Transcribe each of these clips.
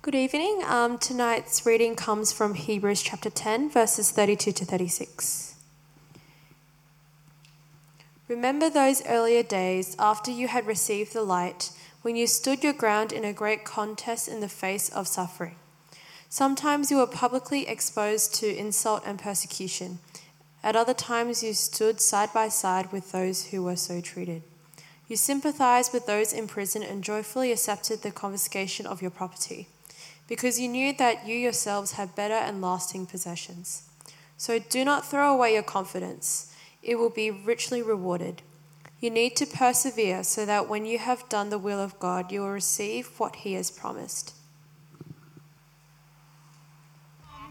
Good evening. Um, tonight's reading comes from Hebrews chapter 10, verses 32 to 36. Remember those earlier days after you had received the light, when you stood your ground in a great contest in the face of suffering. Sometimes you were publicly exposed to insult and persecution. At other times, you stood side by side with those who were so treated. You sympathized with those in prison and joyfully accepted the confiscation of your property, because you knew that you yourselves have better and lasting possessions. So do not throw away your confidence, it will be richly rewarded. You need to persevere so that when you have done the will of God, you will receive what He has promised.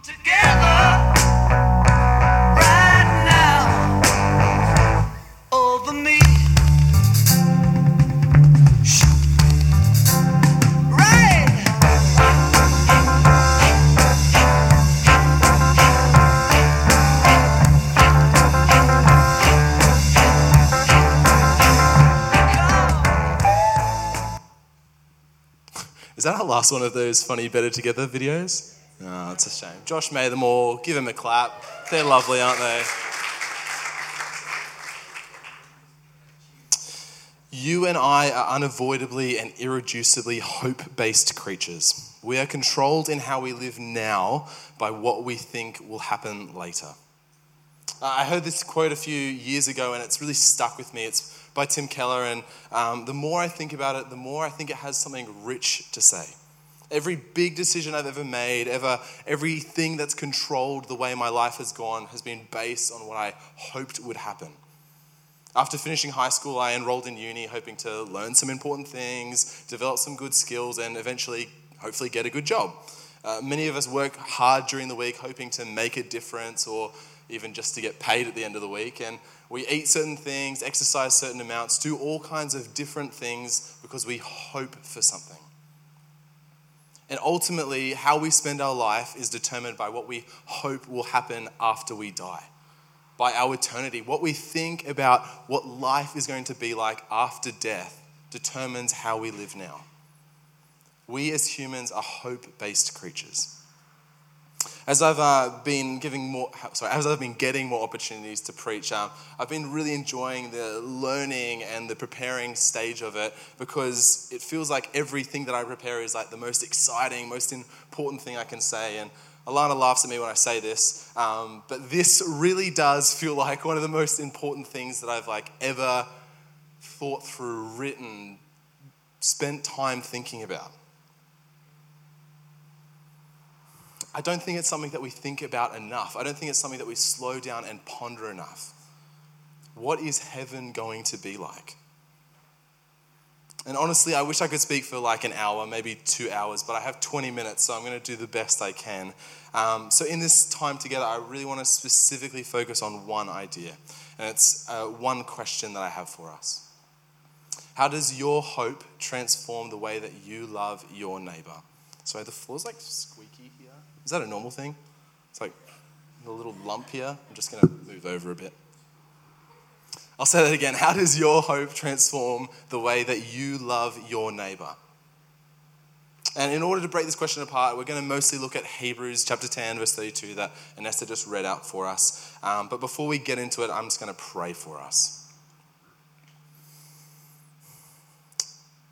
together last one of those funny Better Together videos? Oh, it's a shame. Josh made them all. Give him a clap. They're lovely, aren't they? You and I are unavoidably and irreducibly hope based creatures. We are controlled in how we live now by what we think will happen later. I heard this quote a few years ago and it's really stuck with me. It's by Tim Keller, and um, the more I think about it, the more I think it has something rich to say. Every big decision I've ever made, ever, everything that's controlled the way my life has gone, has been based on what I hoped would happen. After finishing high school, I enrolled in uni hoping to learn some important things, develop some good skills, and eventually, hopefully, get a good job. Uh, many of us work hard during the week hoping to make a difference or even just to get paid at the end of the week. And we eat certain things, exercise certain amounts, do all kinds of different things because we hope for something. And ultimately, how we spend our life is determined by what we hope will happen after we die, by our eternity. What we think about what life is going to be like after death determines how we live now. We as humans are hope based creatures. As I've uh, been giving more, sorry, as I've been getting more opportunities to preach, um, I've been really enjoying the learning and the preparing stage of it because it feels like everything that I prepare is like the most exciting, most important thing I can say. And Alana laughs at me when I say this, um, but this really does feel like one of the most important things that I've like ever thought through, written, spent time thinking about. I don't think it's something that we think about enough. I don't think it's something that we slow down and ponder enough. What is heaven going to be like? And honestly, I wish I could speak for like an hour, maybe two hours, but I have 20 minutes, so I'm going to do the best I can. Um, so, in this time together, I really want to specifically focus on one idea, and it's uh, one question that I have for us. How does your hope transform the way that you love your neighbor? Sorry, the floor's like squeaky here. Is that a normal thing? It's like a little lump here. I'm just going to move over a bit. I'll say that again. How does your hope transform the way that you love your neighbor? And in order to break this question apart, we're going to mostly look at Hebrews chapter 10, verse 32, that Anessa just read out for us. Um, but before we get into it, I'm just going to pray for us.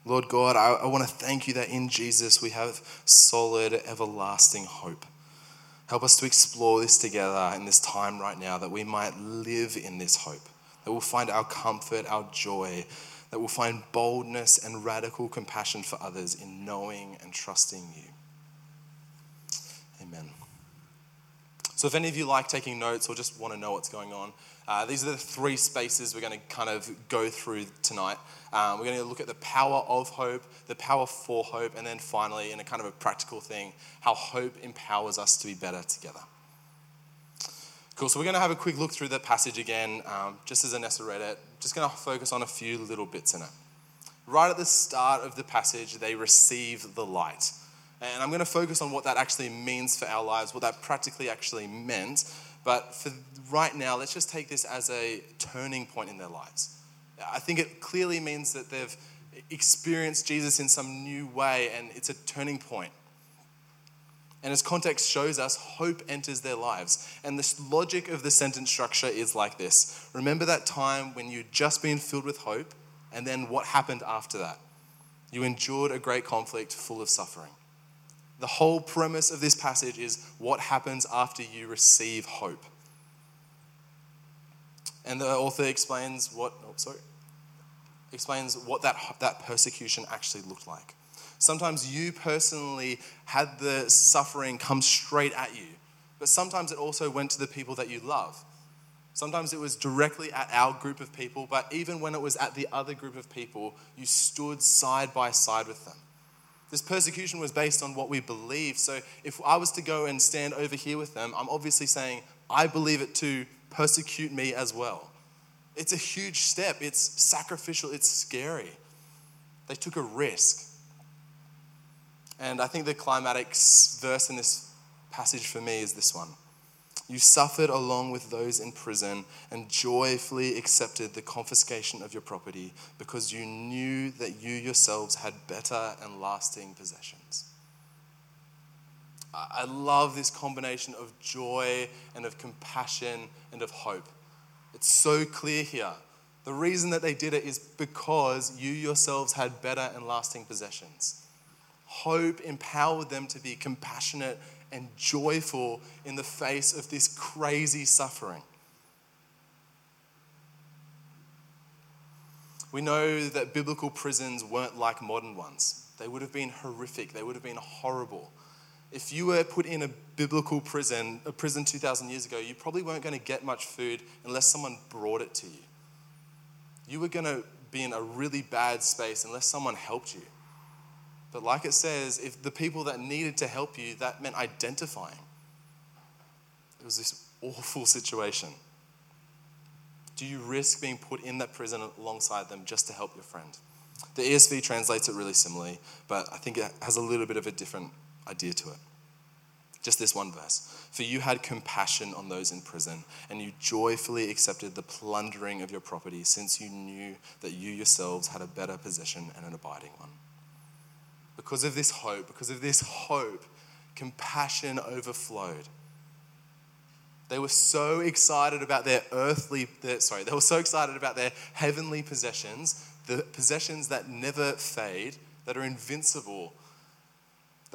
Lord God, I, I want to thank you that in Jesus we have solid, everlasting hope. Help us to explore this together in this time right now, that we might live in this hope, that we'll find our comfort, our joy, that we'll find boldness and radical compassion for others in knowing and trusting you. Amen. So, if any of you like taking notes or just want to know what's going on, uh, these are the three spaces we're going to kind of go through tonight. Um, we're going to look at the power of hope, the power for hope, and then finally, in a kind of a practical thing, how hope empowers us to be better together. Cool, so we're going to have a quick look through the passage again, um, just as Anessa read it. Just going to focus on a few little bits in it. Right at the start of the passage, they receive the light. And I'm going to focus on what that actually means for our lives, what that practically actually meant. But for right now, let's just take this as a turning point in their lives. I think it clearly means that they've experienced Jesus in some new way, and it's a turning point. And as context shows us, hope enters their lives. And the logic of the sentence structure is like this Remember that time when you'd just been filled with hope, and then what happened after that? You endured a great conflict full of suffering. The whole premise of this passage is what happens after you receive hope. And the author explains what, oh, sorry, explains what that, that persecution actually looked like. Sometimes you personally had the suffering come straight at you, but sometimes it also went to the people that you love. Sometimes it was directly at our group of people, but even when it was at the other group of people, you stood side by side with them. This persecution was based on what we believe. So if I was to go and stand over here with them, I'm obviously saying, I believe it to persecute me as well. It's a huge step. It's sacrificial. It's scary. They took a risk. And I think the climatic verse in this passage for me is this one. You suffered along with those in prison and joyfully accepted the confiscation of your property because you knew that you yourselves had better and lasting possessions. I love this combination of joy and of compassion and of hope. It's so clear here. The reason that they did it is because you yourselves had better and lasting possessions. Hope empowered them to be compassionate and joyful in the face of this crazy suffering. We know that biblical prisons weren't like modern ones. They would have been horrific, they would have been horrible. If you were put in a biblical prison, a prison 2,000 years ago, you probably weren't going to get much food unless someone brought it to you. You were going to be in a really bad space unless someone helped you. But like it says, if the people that needed to help you, that meant identifying. It was this awful situation. Do you risk being put in that prison alongside them just to help your friend? The ESV translates it really similarly, but I think it has a little bit of a different idea to it. Just this one verse. For you had compassion on those in prison, and you joyfully accepted the plundering of your property, since you knew that you yourselves had a better possession and an abiding one because of this hope, because of this hope, compassion overflowed. They were so excited about their earthly, their, sorry, they were so excited about their heavenly possessions, the possessions that never fade, that are invincible,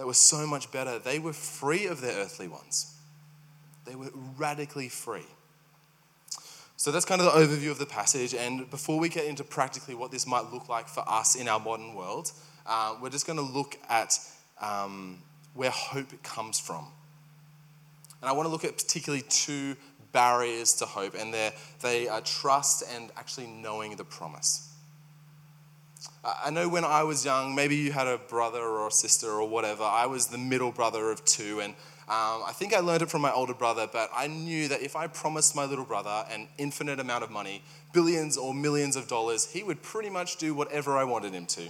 that were so much better. They were free of their earthly ones. They were radically free. So that's kind of the overview of the passage. And before we get into practically what this might look like for us in our modern world, uh, we're just going to look at um, where hope comes from. And I want to look at particularly two barriers to hope, and they are trust and actually knowing the promise. I know when I was young, maybe you had a brother or a sister or whatever. I was the middle brother of two, and um, I think I learned it from my older brother, but I knew that if I promised my little brother an infinite amount of money, billions or millions of dollars, he would pretty much do whatever I wanted him to.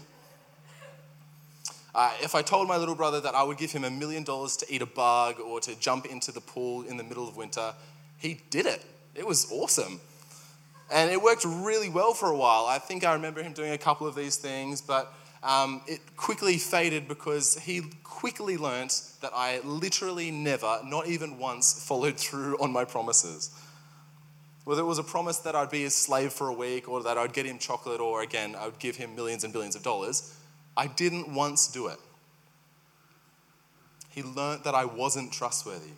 Uh, if I told my little brother that I would give him a million dollars to eat a bug or to jump into the pool in the middle of winter, he did it. It was awesome. And it worked really well for a while. I think I remember him doing a couple of these things, but um, it quickly faded because he quickly learnt that I literally never, not even once, followed through on my promises. Whether it was a promise that I'd be his slave for a week or that I'd get him chocolate or again, I would give him millions and billions of dollars, I didn't once do it. He learnt that I wasn't trustworthy.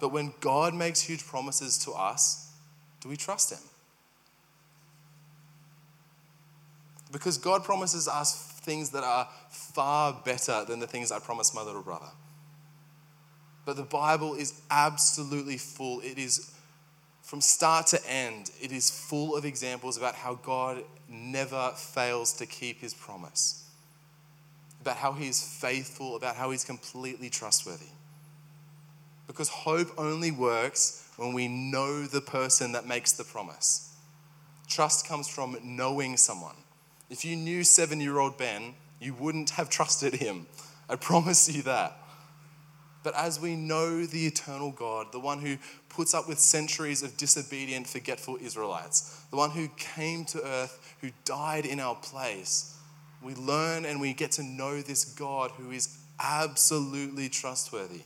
But when God makes huge promises to us, do we trust Him? Because God promises us things that are far better than the things I promised my little brother. But the Bible is absolutely full. It is from start to end, it is full of examples about how God never fails to keep his promise about how he is faithful, about how he's completely trustworthy. Because hope only works when we know the person that makes the promise. Trust comes from knowing someone. If you knew seven year old Ben, you wouldn't have trusted him. I promise you that. But as we know the eternal God, the one who puts up with centuries of disobedient, forgetful Israelites, the one who came to earth, who died in our place, we learn and we get to know this God who is absolutely trustworthy.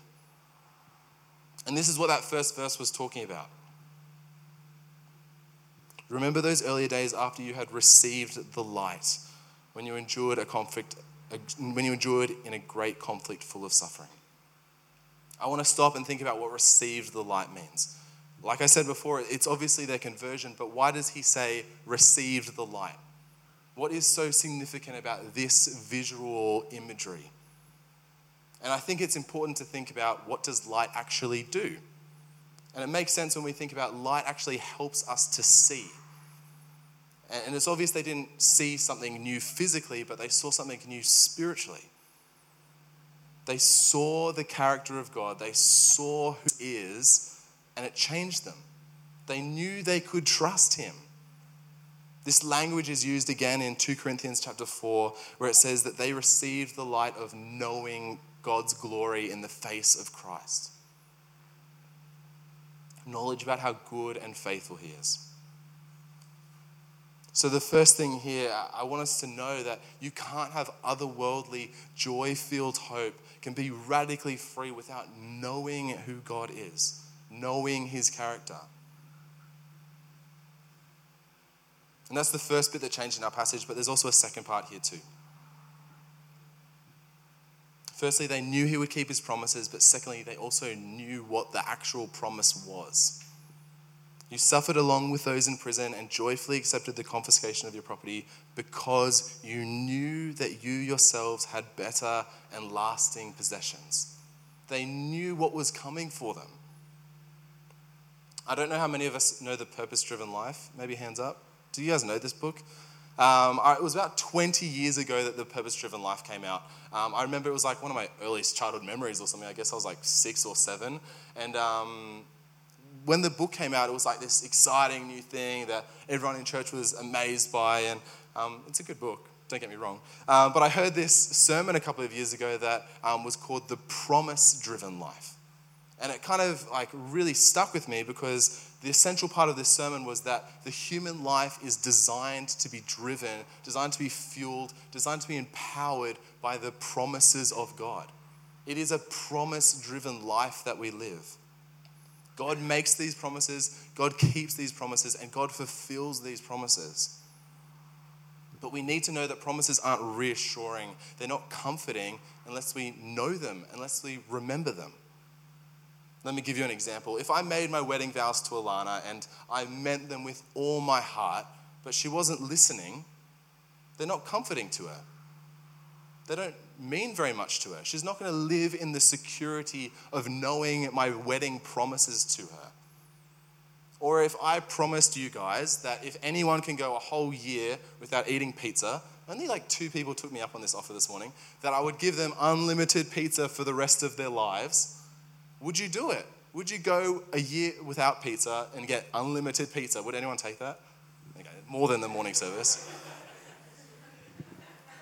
And this is what that first verse was talking about. Remember those earlier days after you had received the light, when you endured a conflict, when you endured in a great conflict full of suffering. I want to stop and think about what received the light means. Like I said before, it's obviously their conversion, but why does he say received the light? What is so significant about this visual imagery? And I think it's important to think about what does light actually do? And it makes sense when we think about light actually helps us to see. And it's obvious they didn't see something new physically, but they saw something new spiritually. They saw the character of God, they saw who He is, and it changed them. They knew they could trust Him. This language is used again in 2 Corinthians chapter 4, where it says that they received the light of knowing God's glory in the face of Christ. Knowledge about how good and faithful He is. So, the first thing here, I want us to know that you can't have otherworldly, joy filled hope, can be radically free without knowing who God is, knowing His character. And that's the first bit that changed in our passage, but there's also a second part here too. Firstly, they knew he would keep his promises, but secondly, they also knew what the actual promise was. You suffered along with those in prison and joyfully accepted the confiscation of your property because you knew that you yourselves had better and lasting possessions. They knew what was coming for them. I don't know how many of us know The Purpose Driven Life. Maybe hands up. Do you guys know this book? Um, it was about 20 years ago that The Purpose Driven Life came out. Um, I remember it was like one of my earliest childhood memories or something. I guess I was like six or seven. And um, when the book came out, it was like this exciting new thing that everyone in church was amazed by. And um, it's a good book, don't get me wrong. Um, but I heard this sermon a couple of years ago that um, was called The Promise Driven Life. And it kind of like really stuck with me because the essential part of this sermon was that the human life is designed to be driven, designed to be fueled, designed to be empowered by the promises of God. It is a promise driven life that we live. God makes these promises, God keeps these promises, and God fulfills these promises. But we need to know that promises aren't reassuring, they're not comforting unless we know them, unless we remember them. Let me give you an example. If I made my wedding vows to Alana and I meant them with all my heart, but she wasn't listening, they're not comforting to her. They don't mean very much to her. She's not going to live in the security of knowing my wedding promises to her. Or if I promised you guys that if anyone can go a whole year without eating pizza, only like two people took me up on this offer this morning, that I would give them unlimited pizza for the rest of their lives would you do it? Would you go a year without pizza and get unlimited pizza? Would anyone take that? Okay, more than the morning service.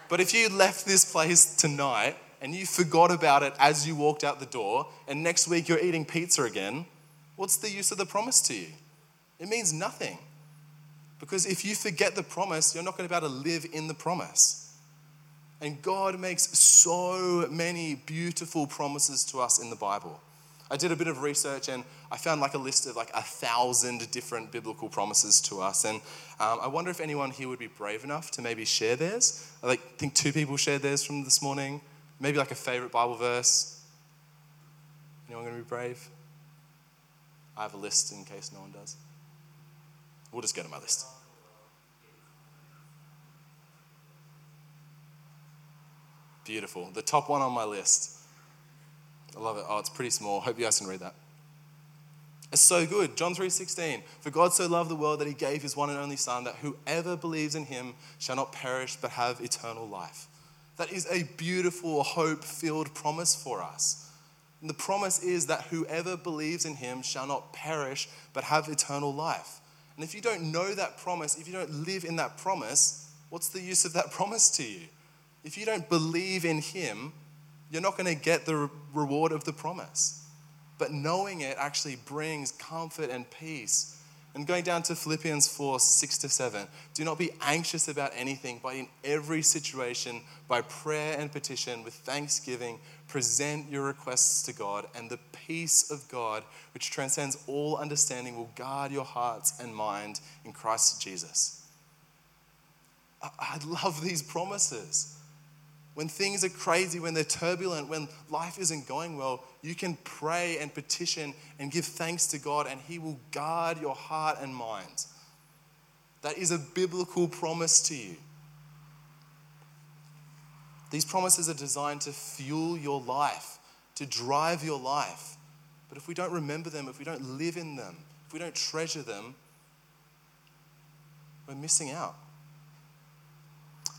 But if you left this place tonight and you forgot about it as you walked out the door, and next week you're eating pizza again, what's the use of the promise to you? It means nothing. Because if you forget the promise, you're not going to be able to live in the promise. And God makes so many beautiful promises to us in the Bible. I did a bit of research and I found like a list of like a thousand different biblical promises to us. And um, I wonder if anyone here would be brave enough to maybe share theirs. I like, think two people shared theirs from this morning. Maybe like a favorite Bible verse. Anyone going to be brave? I have a list in case no one does. We'll just go to my list. Beautiful. The top one on my list I love it. Oh, it's pretty small. Hope you guys can read that. It's so good. John 3:16. For God so loved the world that he gave his one and only son that whoever believes in him shall not perish but have eternal life. That is a beautiful hope-filled promise for us. And the promise is that whoever believes in him shall not perish but have eternal life. And if you don't know that promise, if you don't live in that promise, what's the use of that promise to you? If you don't believe in him, you're not going to get the reward of the promise. But knowing it actually brings comfort and peace. And going down to Philippians 4 6 to 7, do not be anxious about anything, but in every situation, by prayer and petition, with thanksgiving, present your requests to God, and the peace of God, which transcends all understanding, will guard your hearts and mind in Christ Jesus. I, love these promises. When things are crazy, when they're turbulent, when life isn't going well, you can pray and petition and give thanks to God, and He will guard your heart and mind. That is a biblical promise to you. These promises are designed to fuel your life, to drive your life. But if we don't remember them, if we don't live in them, if we don't treasure them, we're missing out.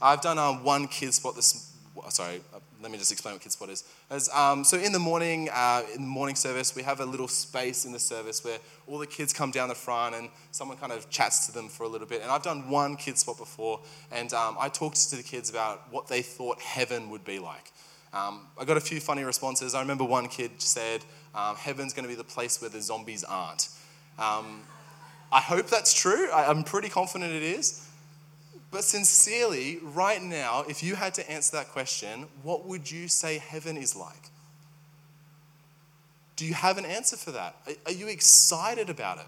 I've done um, one kid spot this. Sorry, uh, let me just explain what Kidspot is. As, um, so in the morning, uh, in the morning service, we have a little space in the service where all the kids come down the front and someone kind of chats to them for a little bit. And I've done one Kidspot before, and um, I talked to the kids about what they thought heaven would be like. Um, I got a few funny responses. I remember one kid said, um, "Heaven's going to be the place where the zombies aren't." Um, I hope that's true. I, I'm pretty confident it is. But sincerely, right now, if you had to answer that question, what would you say heaven is like? Do you have an answer for that? Are you excited about it?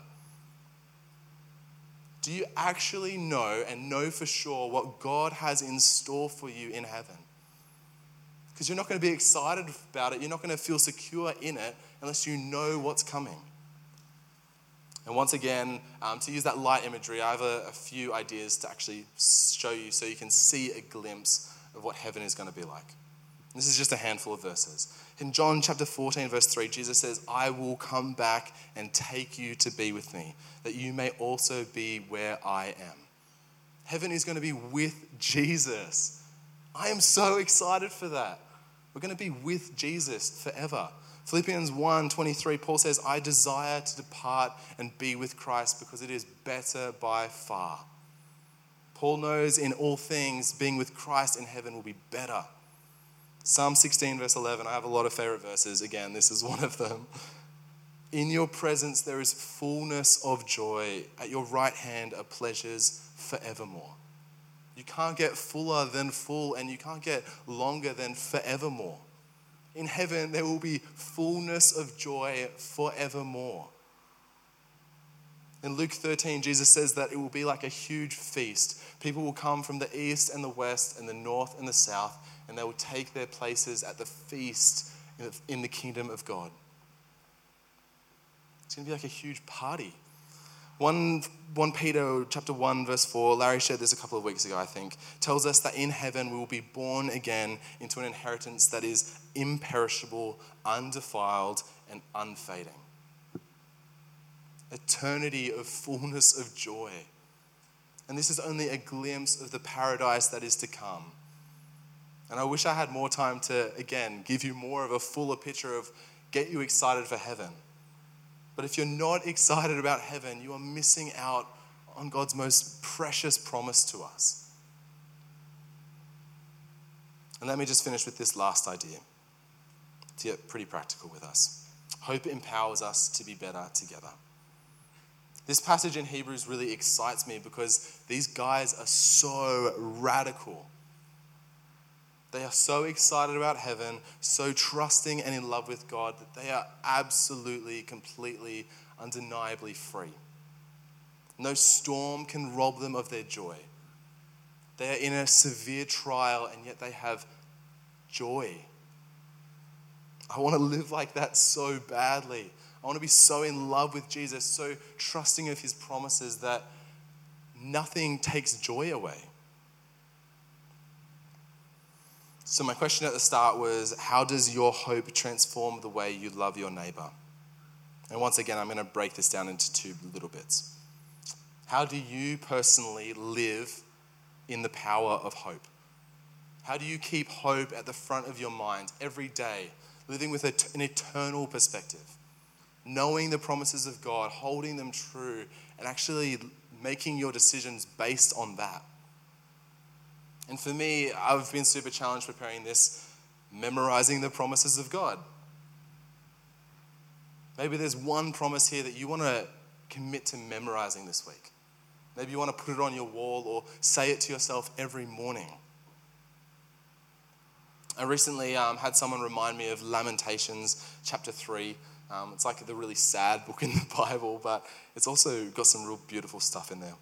Do you actually know and know for sure what God has in store for you in heaven? Because you're not going to be excited about it, you're not going to feel secure in it unless you know what's coming. And once again, um, to use that light imagery, I have a, a few ideas to actually show you so you can see a glimpse of what heaven is going to be like. This is just a handful of verses. In John chapter 14, verse 3, Jesus says, I will come back and take you to be with me, that you may also be where I am. Heaven is going to be with Jesus. I am so excited for that. We're going to be with Jesus forever. Philippians 1 23, Paul says, I desire to depart and be with Christ because it is better by far. Paul knows in all things being with Christ in heaven will be better. Psalm 16, verse 11, I have a lot of favorite verses. Again, this is one of them. In your presence there is fullness of joy. At your right hand are pleasures forevermore. You can't get fuller than full, and you can't get longer than forevermore in heaven there will be fullness of joy forevermore. In Luke 13, Jesus says that it will be like a huge feast. People will come from the east and the west and the north and the south, and they will take their places at the feast in the kingdom of God. It's going to be like a huge party. 1, 1 Peter chapter 1 verse 4, Larry shared this a couple of weeks ago, I think, tells us that in heaven we will be born again into an inheritance that is imperishable, undefiled, and unfading. Eternity of fullness of joy. And this is only a glimpse of the paradise that is to come. And I wish I had more time to, again, give you more of a fuller picture of get you excited for heaven. But if you're not excited about heaven, you are missing out on God's most precious promise to us. And let me just finish with this last idea to get pretty practical with us. Hope empowers us to be better together. This passage in Hebrews really excites me because these guys are so radical. They are so excited about heaven, so trusting and in love with God that they are absolutely, completely, undeniably free. No storm can rob them of their joy. They are in a severe trial and yet they have joy. I want to live like that so badly. I want to be so in love with Jesus, so trusting of his promises that nothing takes joy away. So, my question at the start was How does your hope transform the way you love your neighbor? And once again, I'm going to break this down into two little bits. How do you personally live in the power of hope? How do you keep hope at the front of your mind every day, living with an eternal perspective, knowing the promises of God, holding them true, and actually making your decisions based on that? And for me, I've been super challenged preparing this, memorizing the promises of God. Maybe there's one promise here that you want to commit to memorizing this week. Maybe you want to put it on your wall or say it to yourself every morning. I recently um, had someone remind me of Lamentations chapter 3. Um, it's like the really sad book in the Bible, but it's also got some real beautiful stuff in there.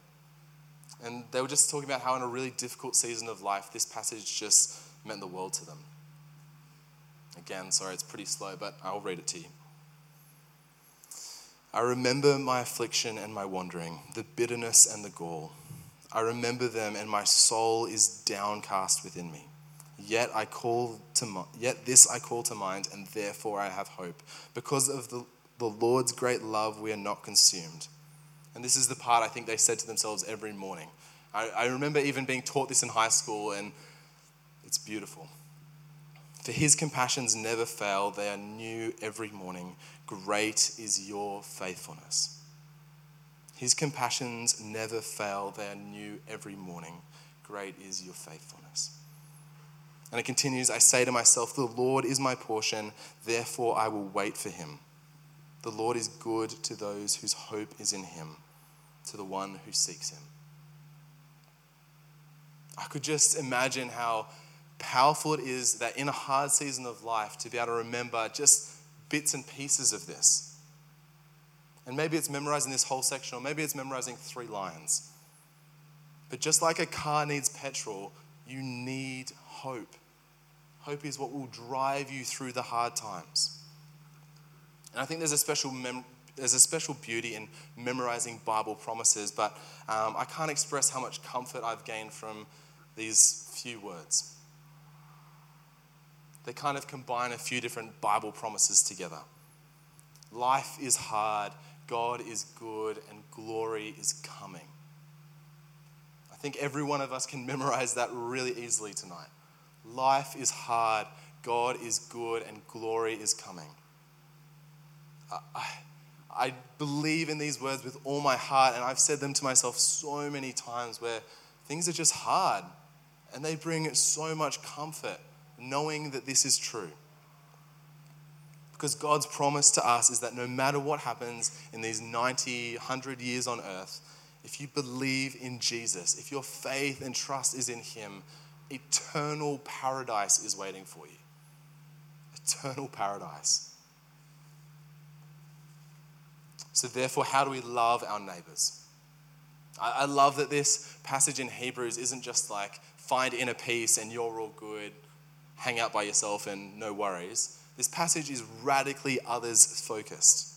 And they were just talking about how, in a really difficult season of life, this passage just meant the world to them. Again, sorry, it's pretty slow, but I'll read it to you. I remember my affliction and my wandering, the bitterness and the gall. I remember them, and my soul is downcast within me. Yet I call to mi- yet this I call to mind, and therefore I have hope. Because of the, the Lord's great love, we are not consumed. And this is the part I think they said to themselves every morning. I, I remember even being taught this in high school, and it's beautiful. For his compassions never fail, they are new every morning. Great is your faithfulness. His compassions never fail, they are new every morning. Great is your faithfulness. And it continues I say to myself, The Lord is my portion, therefore I will wait for him. The Lord is good to those whose hope is in him, to the one who seeks him. I could just imagine how powerful it is that in a hard season of life to be able to remember just bits and pieces of this. And maybe it's memorizing this whole section, or maybe it's memorizing three lines. But just like a car needs petrol, you need hope. Hope is what will drive you through the hard times. And I think there's a special mem- there's a special beauty in memorizing Bible promises, but um, I can't express how much comfort I've gained from these few words. They kind of combine a few different Bible promises together. Life is hard, God is good, and glory is coming. I think every one of us can memorize that really easily tonight. Life is hard, God is good, and glory is coming. I, I believe in these words with all my heart, and I've said them to myself so many times where things are just hard, and they bring so much comfort knowing that this is true. Because God's promise to us is that no matter what happens in these 90, 100 years on earth, if you believe in Jesus, if your faith and trust is in Him, eternal paradise is waiting for you. Eternal paradise. So, therefore, how do we love our neighbors? I, I love that this passage in Hebrews isn't just like find inner peace and you're all good, hang out by yourself and no worries. This passage is radically others focused.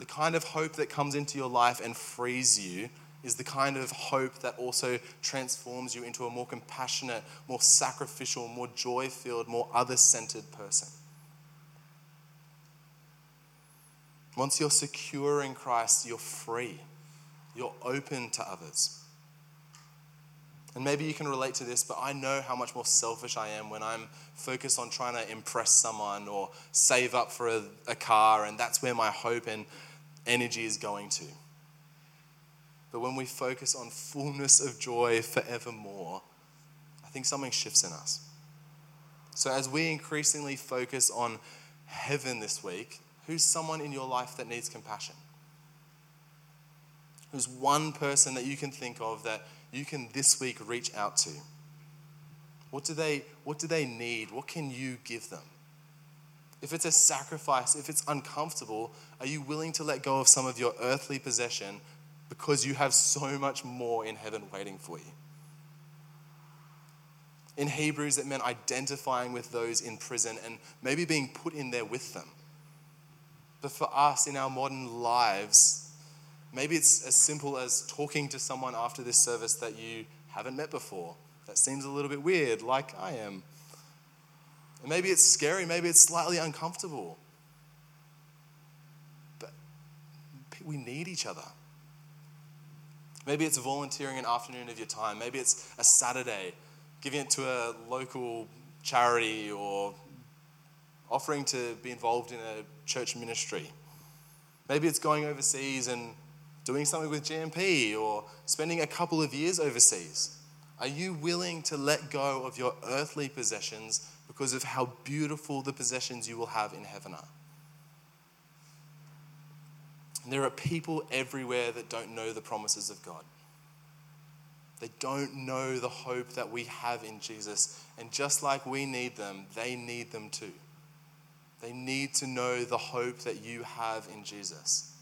The kind of hope that comes into your life and frees you is the kind of hope that also transforms you into a more compassionate, more sacrificial, more joy filled, more other centered person. Once you're secure in Christ, you're free. You're open to others. And maybe you can relate to this, but I know how much more selfish I am when I'm focused on trying to impress someone or save up for a, a, car, and that's where my hope and energy is going to. But when we focus on fullness of joy forevermore, I think something shifts in us. So as we increasingly focus on heaven this week, who's someone in your life that needs compassion? Who's one person that you can think of that you can this week reach out to? What do they, what do they need? What can you give them? If it's a sacrifice, if it's uncomfortable, are you willing to let go of some of your earthly possession because you have so much more in heaven waiting for you? In Hebrews, it meant identifying with those in prison and maybe being put in there with them. But for us in our modern lives, maybe it's as simple as talking to someone after this service that you haven't met before. That seems a little bit weird, like I am. And maybe it's scary, maybe it's slightly uncomfortable. But we need each other. Maybe it's volunteering an afternoon of your time. Maybe it's a Saturday, giving it to a local charity or offering to be involved in a church ministry. Maybe it's going overseas and doing something with GMP or spending a couple of years overseas. Are you willing to let go of your earthly possessions because of how beautiful the possessions you will have in heaven are? And there are people everywhere that don't know the promises of God. They don't know the hope that we have in Jesus. And just like we need them, they need them too. They need to know the hope that you have in Jesus.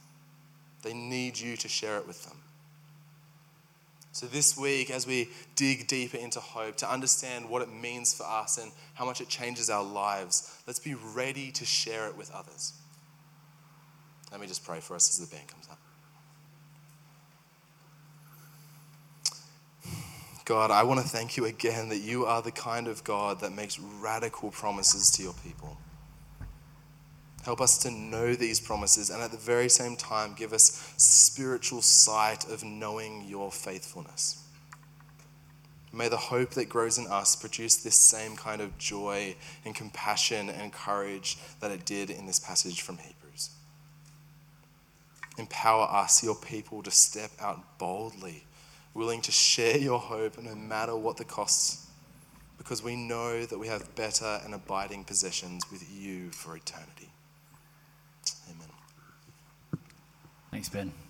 They need you to share it with them. So, this week, as we dig deeper into hope, to understand what it means for us and how much it changes our lives, let's be ready to share it with others. Let me just pray for us as the band comes up. God, I want to thank you again that you are the kind of God that makes radical promises to your people. Help us to know these promises and at the very same time give us spiritual sight of knowing your faithfulness. May the hope that grows in us produce this same kind of joy and compassion and courage that it did in this passage from Hebrews. Empower us, your people, to step out boldly, willing to share your hope no matter what the costs, because we know that we have better and abiding possessions with you for eternity. Amen. Thanks, Ben.